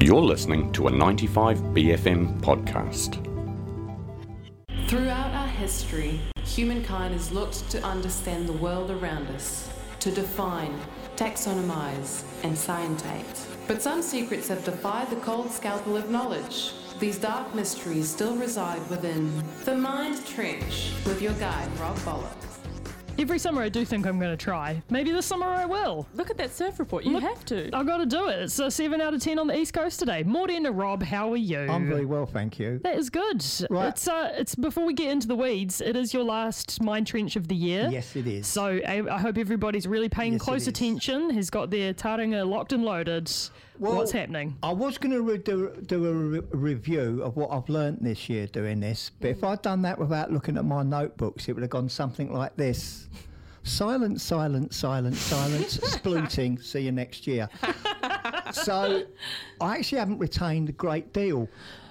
You're listening to a 95BFM podcast. Throughout our history, humankind has looked to understand the world around us, to define, taxonomize, and scientate. But some secrets have defied the cold scalpel of knowledge. These dark mysteries still reside within the Mind Trench with your guide, Rob Bollix. Every summer I do think I'm going to try. Maybe this summer I will. Look at that surf report. You Look- have to. I've got to do it. It's a 7 out of 10 on the East Coast today. Morten and Rob, how are you? I'm very well, thank you. That is good. Right. It's uh, it's before we get into the weeds. It is your last mind trench of the year. Yes, it is. So I, I hope everybody's really paying Yes, it close is. attention. Has got their taringa locked and loaded. Well, What's happening? I was going to re- do, do a re- review of what I've learnt this year doing this, but if I'd done that without looking at my notebooks, it would have gone something like this. Silence, silence, silence, silence, splooting, see you next year. so I actually haven't retained a great deal.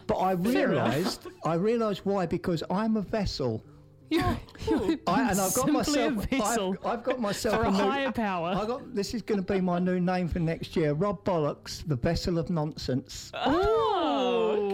But I realised, I realised why, because I'm a vessel. You're, oh, I, and I've got myself. I've, I've got myself for a new- higher power. I got this is going to be my new name for next year. Rob Bollix, the vessel of nonsense. Oh.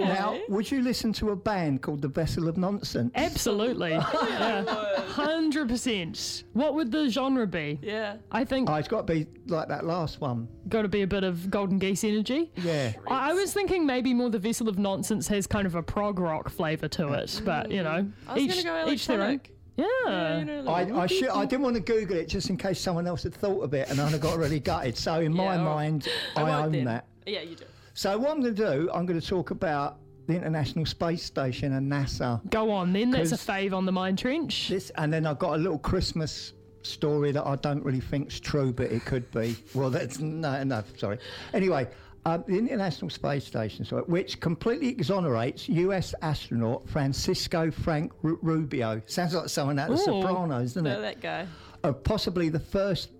Now, would you listen to a band called the Vessel of Nonsense? Absolutely. Oh, yeah. 100%. What would the genre be? yeah. I think Oh, it's got to be like that last one. got to be a bit of Golden Geese energy. Yeah. I I was thinking maybe more the Vessel of Nonsense has kind of a prog rock flavour to it, but you know, I was each, gonna go each their own. electronic. Yeah. Yeah, you know, like, I, I, should, I didn't want to Google it just in case someone else had thought of it and I'd have got really gutted. So, in my Yeah, all right. mind, I I, won't own then. that. Yeah, you do. So, what I'm going to do, I'm going to talk about the International Space Station and NASA. Go on then, that's a fave on the Mind Trench. This, and then I've got a little Christmas story that I don't really think's true, but it could be. Well, that's no, no, sorry. Anyway, um, the International Space Station, sorry, which completely exonerates U.S. astronaut Francisco Frank Ru- Rubio. Sounds like someone out of The. Sopranos, doesn't it? that guy. Of possibly the first,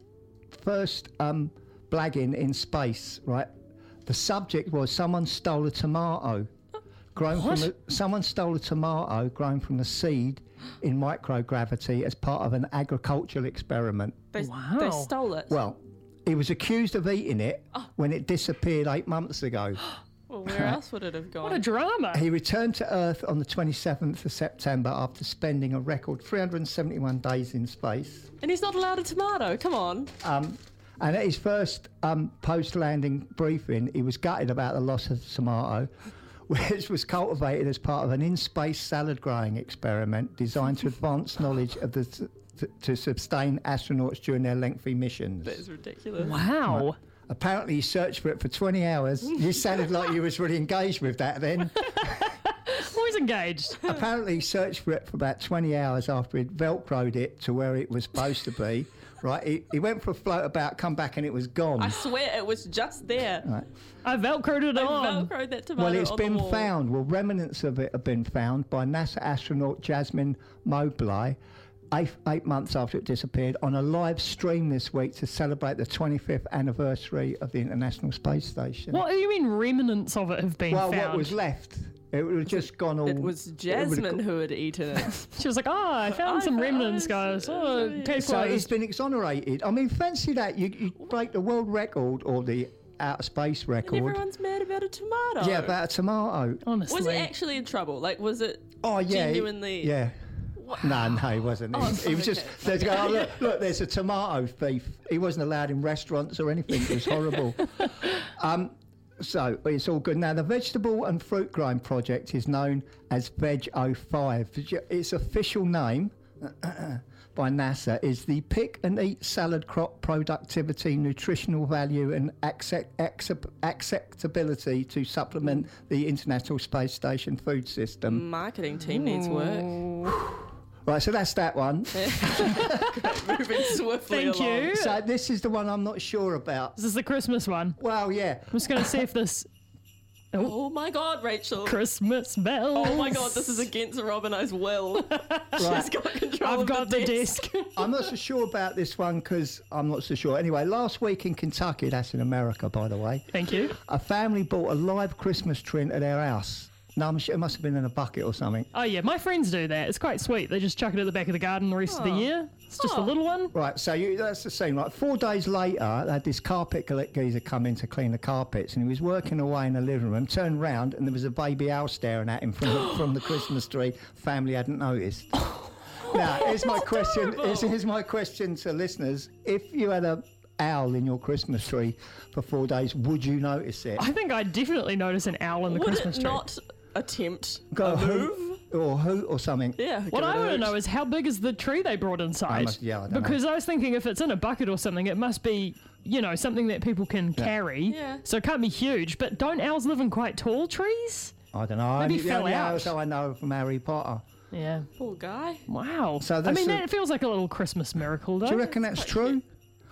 first um, blagging in space. Right. The subject was someone stole a tomato. Grown What? from a, someone stole a tomato grown from a seed in microgravity as part of an agricultural experiment. They, Wow. they stole it. Well, he was accused of eating it Oh. when it disappeared eight months ago. Well, where else would it have gone? What a drama. he returned to Earth on the 27th of September after spending a record 371 days in space. and he's not allowed a tomato. Come on. Um, and at his first um, post-landing briefing, he was gutted about the loss of the tomato, which was cultivated as part of an in-space salad growing experiment designed to advance knowledge of the to, to sustain astronauts during their lengthy missions. That is ridiculous. wow. Apparently, he searched for it for 20 hours. You sounded like you was really engaged with that then. Always engaged. Apparently, he searched for it for about 20 hours after he'd velcroed it to where it was supposed to be. Right, he, he went for a float about, come back, and it was gone. I swear it was just there. Right. I velcroed it I on. velcroed that tomato Well, it's on been the wall. found. Well, remnants of it have been found by NASA astronaut Jasmin Moghbeli. Eight, eight months after it disappeared, on a live stream this week to celebrate the 25th anniversary of the International Space Station. What do you mean remnants of it have been Well, found? what was left? It would have just gone all. It was Jasmine go- who had eaten it. She was like, oh, I found I some found- remnants, oh, guys. so- Oh, so- case So he's closed. been exonerated. I mean, fancy that. You, you break the world record or the outer space and record. everyone's mad about a tomato. Yeah, about a tomato. Honestly. Was it actually in trouble? Like, was it Oh yeah, he- genuinely? yeah. No, no, he wasn't. Oh, he, was- he was okay, just there's go, oh, look, look, there's a tomato thief. He wasn't allowed in restaurants or anything. It was horrible. um, so it's all good. Now the vegetable and fruit growing project is known as Veg 05. Its official name by NASA is the Pick and Eat Salad Crop Productivity, Nutritional Value and accept, accept, Acceptability to supplement the International Space Station food system. Marketing team needs work. Right, so that's that one. Moving swiftly Thank along. you. So this is the one I'm not sure about. This is the Christmas one. Well, yeah. I'm just going to see if this Oh my god, Rachel. Christmas bells. Oh my god, this is against Robin and I's will. She's Right. got control I've of got the the desk. desk. I'm not so sure about this one because I'm not so sure. Anyway, last week in Kentucky, that's in America, by the way, Thank you. a family bought a live Christmas tree into their house. No, I'm sure it must have been in a bucket or something. Oh yeah, my friends do that. It's quite sweet. They just chuck it at the back of the garden the rest of the Oh. year. It's just a Oh. little one. Right, so you, that's the scene. Like four days later, they had this carpet collect geezer come in to clean the carpets, and he was working away in the living room. Turned round, and there was a baby owl staring at him from the, from the Christmas tree. Family hadn't noticed. now, here's my question. Here's, here's my question to listeners: If you had a owl in your Christmas tree for four days, would you notice it? I think I'd definitely notice an owl in the Would Christmas it tree. not attempt Go a a move? or hoot or something. Yeah. What I want to know is how big is the tree they brought inside? must- yeah, I don't know. because I was thinking if it's in a bucket or something, it must be, you know, something that people can carry. Yeah. So it can't be huge. But don't owls live in quite tall trees? I don't know. Maybe Only, he the fell only out. owls I know from Harry Potter. Yeah. Poor guy. Wow. So I that's mean, a- that feels like a little Christmas miracle, though. Do you reckon that's true?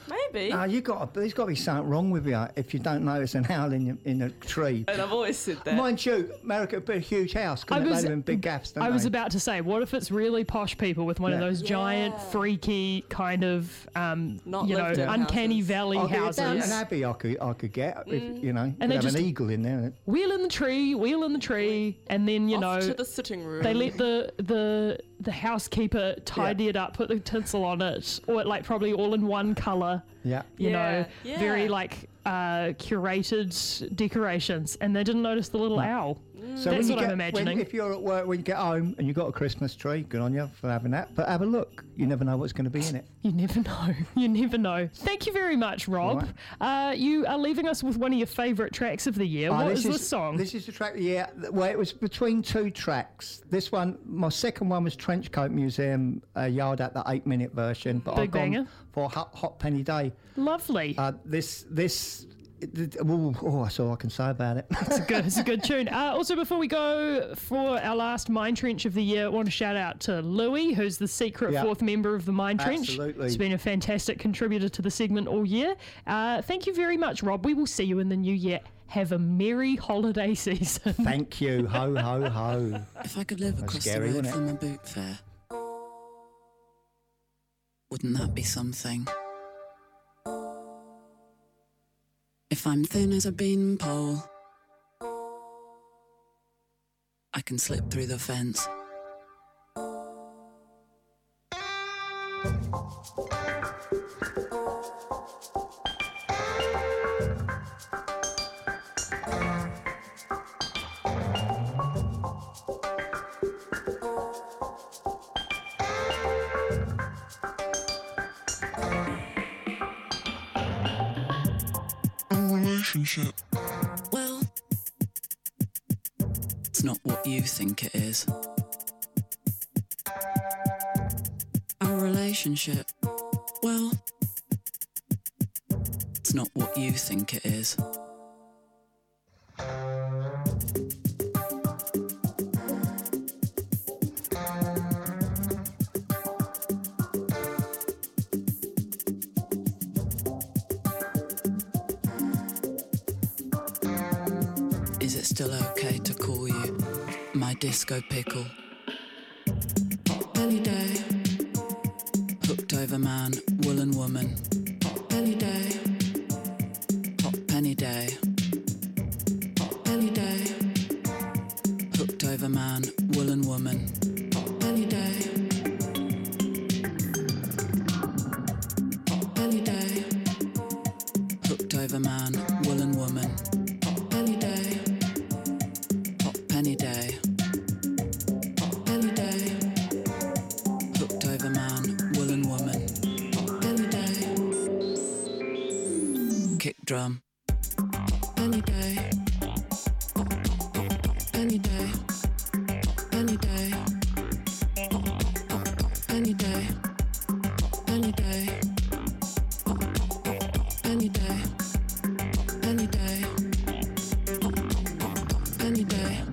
Maybe. No, you got. There's got to be something wrong with you if you don't notice an owl in your, in a tree. and I've always said that. Mind you, America would be a huge house. I Couldn't it? was- They'd big gaps. Don't I was they? about to say, what if it's really posh people with one of those giant, Yeah. freaky kind of, um, Not you know, uncanny houses. valley I'll houses? an abbey I could, I could get, if, you know. And And they have just- an eagle in there. Wheel in the tree, wheel in the tree, and then you Off know to the sitting room. they let the the the housekeeper tidy it up, put the tinsel on it, or like probably all in one color. Yeah. You know, Yeah, very like uh, curated decorations, and they didn't notice the little owl. So That's when you what I'm imagining. When, if you're at work, when you get home and you've got a Christmas tree, good on you for having that. But have a look. You never know what's going to be in it. You never know. You never know. Thank you very much, Rob. Uh, you are leaving us with one of your favourite tracks of the year. Oh, What is this song? This is the track. Yeah, well, it was between two tracks. This one, my second one was Trenchcoat Museum, uh, Yard at the eight-minute version, but Big I've gone banger. for Hot, Hot Penny Day. Lovely. Uh, this, this, oh, oh, that's all I can say about it. It's a good, it's a good tune. Uh, also, before we go for our last Mind Trench of the year, I want to shout out to Louis, who's the secret Yeah. fourth member of the Mind Trench. Absolutely. He's been a fantastic contributor to the segment all year. Uh, thank you very much, Rob. We will see you in the new year. Have a merry holiday season. Thank you. Ho, ho, ho. If I could live That's across scary, the road from a boot fair, wouldn't that be something? If I'm thin as a beanpole, I can slip through the fence. Relationship. Well, it's not what you think it is. Our relationship. Well, it's not what you think it is. Still okay to call you my disco pickle? Belly day. Hooked over man, woolen woman. Belly day. Hot penny day. Belly day. Hooked over man, woolen woman. Drum. Belly day. Belly day. Belly day. Belly day. Belly day. Belly day. Belly day. Any day.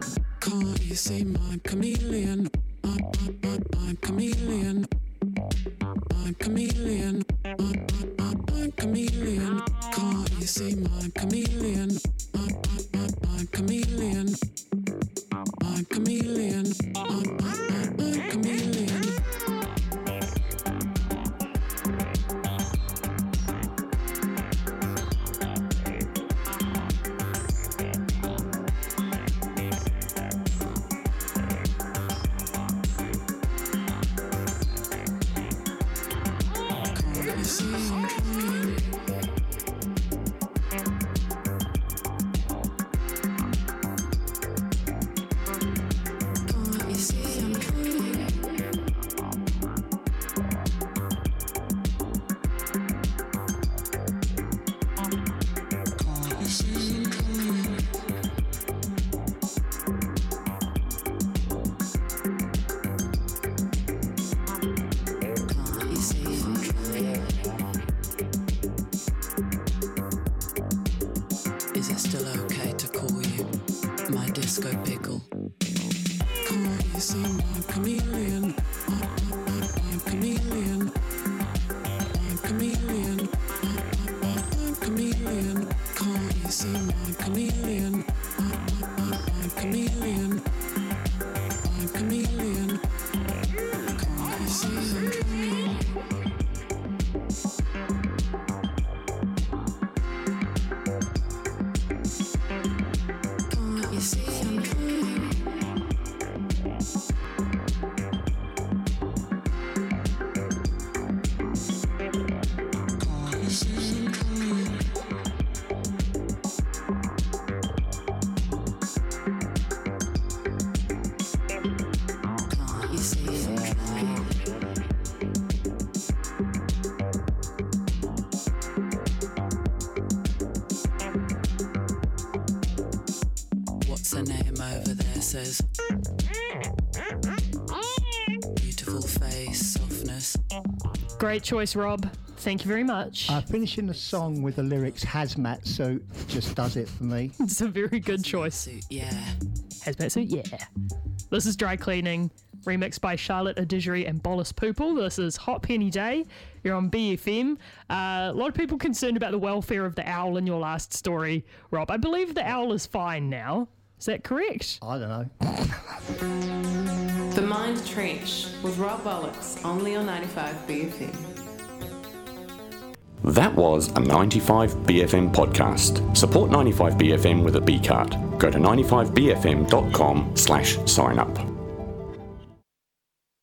Can't you see my chameleon? I'm, I'm, I'm, I'm chameleon. I'm chameleon. I'm, I'm, I'm, I'm chameleon. You see my chameleon? I'm chameleon. Chameleon. I'm, I'm, I'm, I'm chameleon. My disco says? Beautiful face, softness. Great choice, Rob. Thank you very much. Uh, finishing the song with the lyrics hazmat suit just does it for me. it's a very good choice. Suit, yeah. Hazmat suit, yeah. This is Dry Cleaning, remixed by Charlotte Adigery and Bolis Pupul. This is Hot Penny Day. You're on BFM. Uh, a lot of people concerned about the welfare of the owl in your last story, Rob. I believe the owl is fine now. Is that correct? I don't know. The Mind Trench with Rob Bollix, only on 95 BFM. That was a 95 BFM podcast. Support 95 BFM with a B card. Go to 95bfm.com slash sign up.